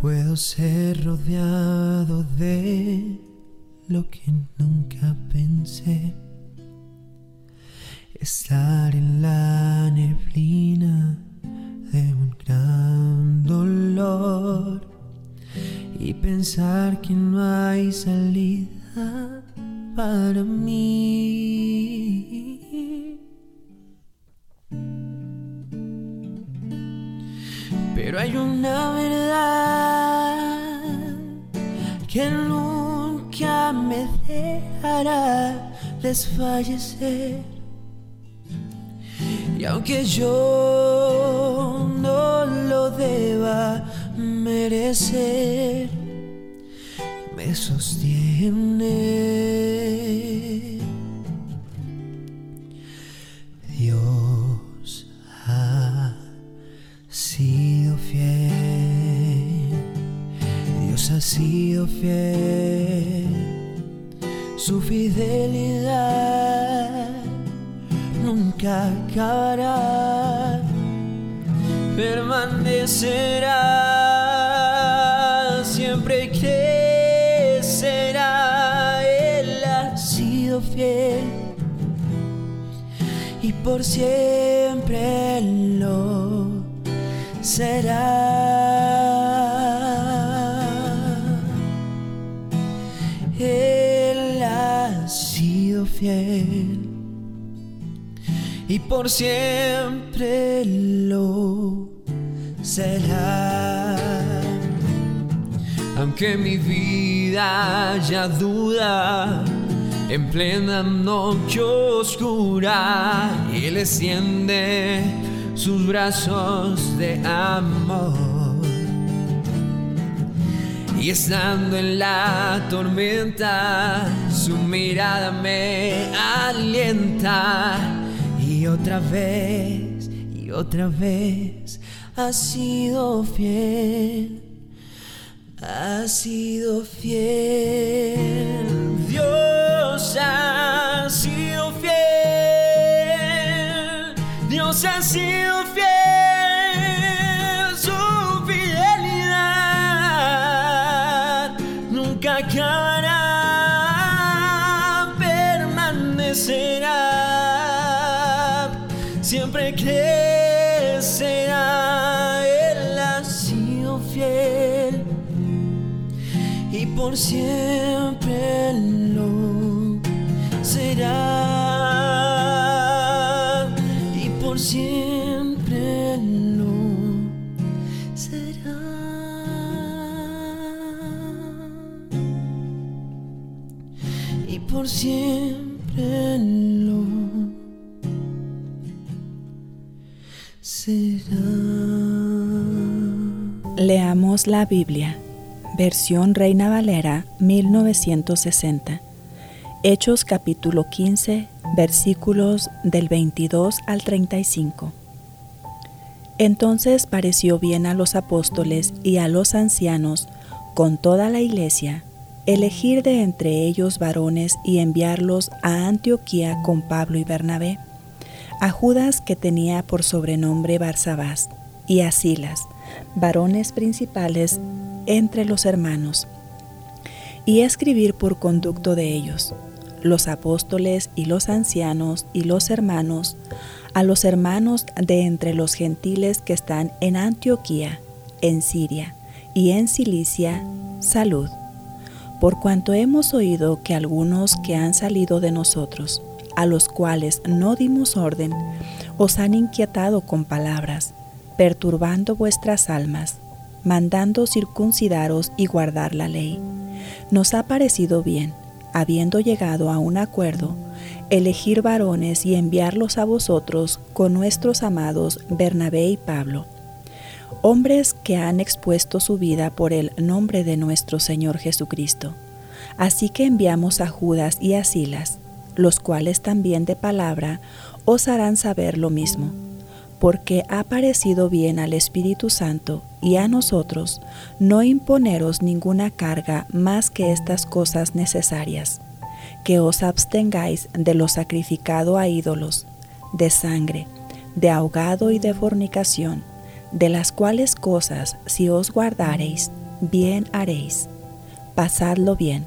Puedo ser rodeado de lo que nunca pensé. Estar en la neblina de un gran dolor y pensar que no hay salida para mí. Desfallecer. Y aunque yo no lo deba merecer, me sostiene. ha sido fiel, su fidelidad nunca acabará, permanecerá, siempre crecerá, Él ha sido fiel y por siempre lo será. Y por siempre lo será. Aunque mi vida haya duda en plena noche oscura, Él extiende sus brazos de amor. Y estando en la tormenta, su mirada me alienta. Y otra vez, y otra vez, ha sido fiel. Ha sido fiel. Dios ha sido fiel. Dios ha sido siempre crecerá, Él ha sido fiel y por siempre lo será y por siempre será. Y por siempre lo Leamos la Biblia, versión Reina Valera 1960. Hechos capítulo 15, versículos del 22 al 35. Entonces pareció bien a los apóstoles y a los ancianos, con toda la iglesia, elegir de entre ellos varones y enviarlos a Antioquía con Pablo y Bernabé a Judas que tenía por sobrenombre Barsabás, y a Silas, varones principales entre los hermanos, y escribir por conducto de ellos, los apóstoles y los ancianos y los hermanos, a los hermanos de entre los gentiles que están en Antioquía, en Siria y en Cilicia, salud, por cuanto hemos oído que algunos que han salido de nosotros, a los cuales no dimos orden, os han inquietado con palabras, perturbando vuestras almas, mandando circuncidaros y guardar la ley. Nos ha parecido bien, habiendo llegado a un acuerdo, elegir varones y enviarlos a vosotros con nuestros amados Bernabé y Pablo, hombres que han expuesto su vida por el nombre de nuestro Señor Jesucristo. Así que enviamos a Judas y a Silas, los cuales también de palabra os harán saber lo mismo, porque ha parecido bien al Espíritu Santo y a nosotros no imponeros ninguna carga más que estas cosas necesarias que os abstengáis de lo sacrificado a ídolos, de sangre, de ahogado y de fornicación, de las cuales cosas si os guardareis, bien haréis. Pasadlo bien.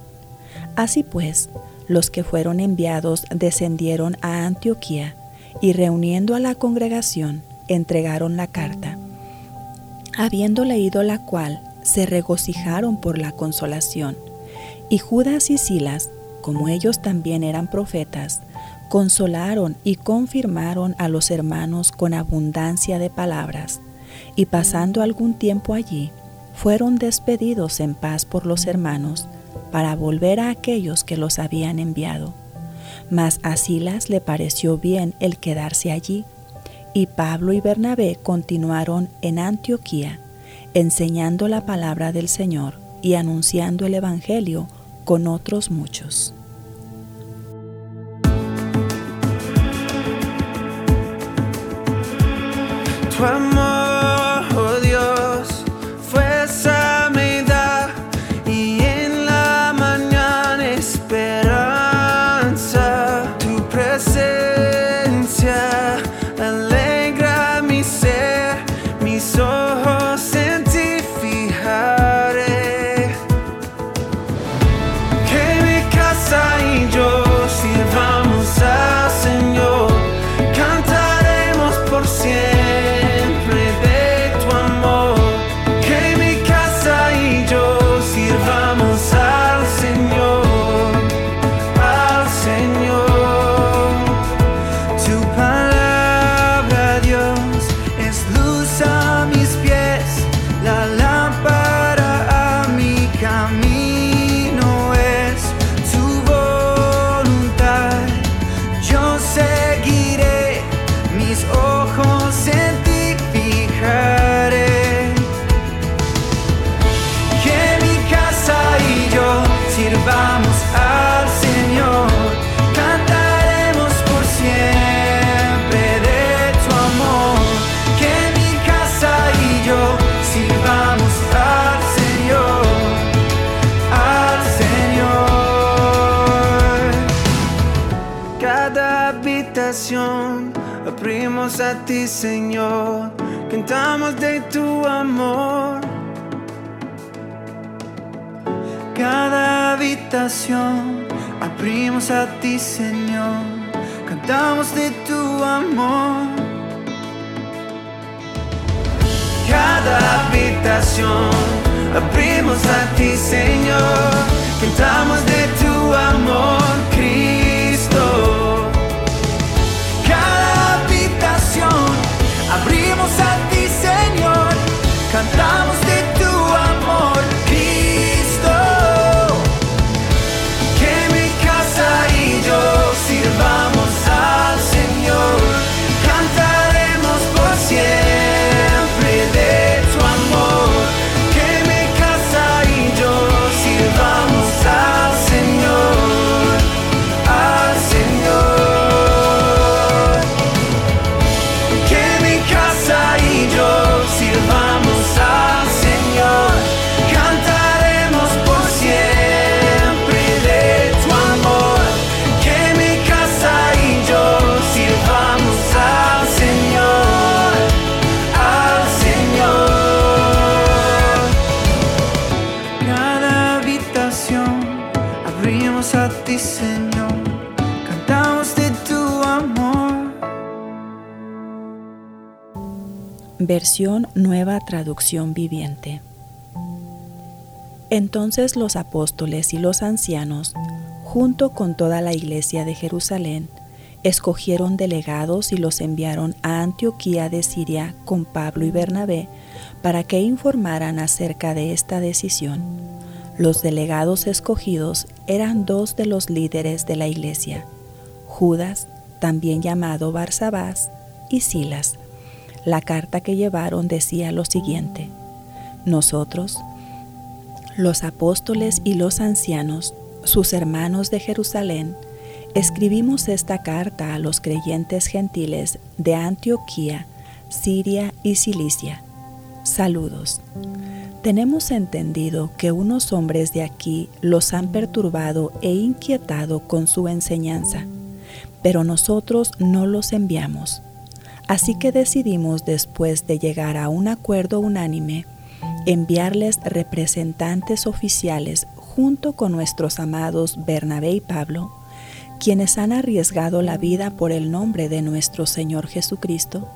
Así pues, los que fueron enviados descendieron a Antioquía y reuniendo a la congregación, entregaron la carta. Habiendo leído la cual, se regocijaron por la consolación. Y Judas y Silas, como ellos también eran profetas, consolaron y confirmaron a los hermanos con abundancia de palabras, y pasando algún tiempo allí, fueron despedidos en paz por los hermanos, para volver a aquellos que los habían enviado. Mas a Silas le pareció bien el quedarse allí, y Pablo y Bernabé continuaron en Antioquía, enseñando la palabra del Señor y anunciando el Evangelio con otros muchos. so abrimos a ti, Señor. Cantamos de tu amor. Cada habitación abrimos a ti, Señor. Cantamos de tu amor. Cada habitación abrimos a ti, Señor. Cantamos Versión Nueva Traducción Viviente. Entonces los apóstoles y los ancianos, junto con toda la iglesia de Jerusalén, escogieron delegados y los enviaron a Antioquía de Siria con Pablo y Bernabé para que informaran acerca de esta decisión. Los delegados escogidos eran dos de los líderes de la iglesia, Judas, también llamado Barsabás, y Silas. La carta que llevaron decía lo siguiente, Nosotros, los apóstoles y los ancianos, sus hermanos de Jerusalén, escribimos esta carta a los creyentes gentiles de Antioquía, Siria y Cilicia. Saludos. Tenemos entendido que unos hombres de aquí los han perturbado e inquietado con su enseñanza, pero nosotros no los enviamos. Así que decidimos, después de llegar a un acuerdo unánime, enviarles representantes oficiales junto con nuestros amados Bernabé y Pablo, quienes han arriesgado la vida por el nombre de nuestro Señor Jesucristo,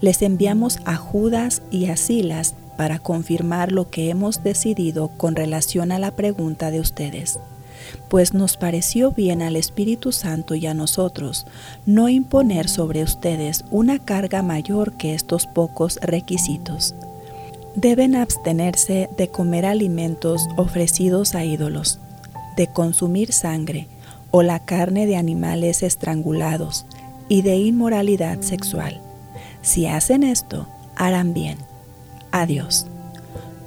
les enviamos a Judas y a Silas para confirmar lo que hemos decidido con relación a la pregunta de ustedes, pues nos pareció bien al Espíritu Santo y a nosotros no imponer sobre ustedes una carga mayor que estos pocos requisitos deben abstenerse de comer alimentos ofrecidos a ídolos, de consumir sangre o la carne de animales estrangulados y de inmoralidad sexual. Si hacen esto, harán bien. Adiós.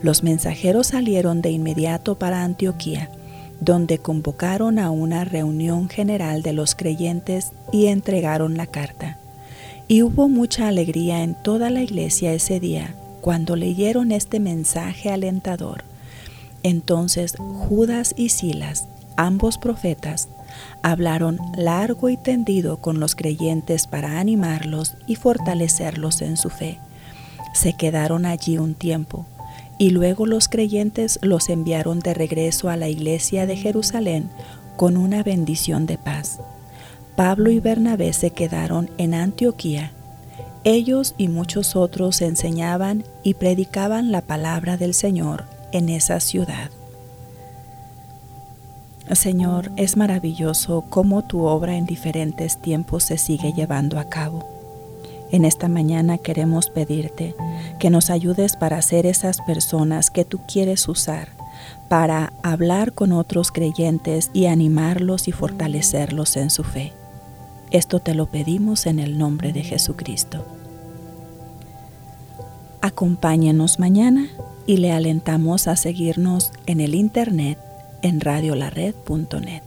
Los mensajeros salieron de inmediato para Antioquía, donde convocaron a una reunión general de los creyentes y entregaron la carta. Y hubo mucha alegría en toda la iglesia ese día cuando leyeron este mensaje alentador, entonces Judas y Silas, ambos profetas, hablaron largo y tendido con los creyentes para animarlos y fortalecerlos en su fe. Se quedaron allí un tiempo y luego los creyentes los enviaron de regreso a la iglesia de Jerusalén con una bendición de paz. Pablo y Bernabé se quedaron en Antioquía ellos y muchos otros enseñaban y predicaban la palabra del Señor en esa ciudad. Señor, es maravilloso cómo tu obra en diferentes tiempos se sigue llevando a cabo. En esta mañana queremos pedirte que nos ayudes para ser esas personas que tú quieres usar para hablar con otros creyentes y animarlos y fortalecerlos en su fe. Esto te lo pedimos en el nombre de Jesucristo. Acompáñenos mañana y le alentamos a seguirnos en el internet en radiolared.net.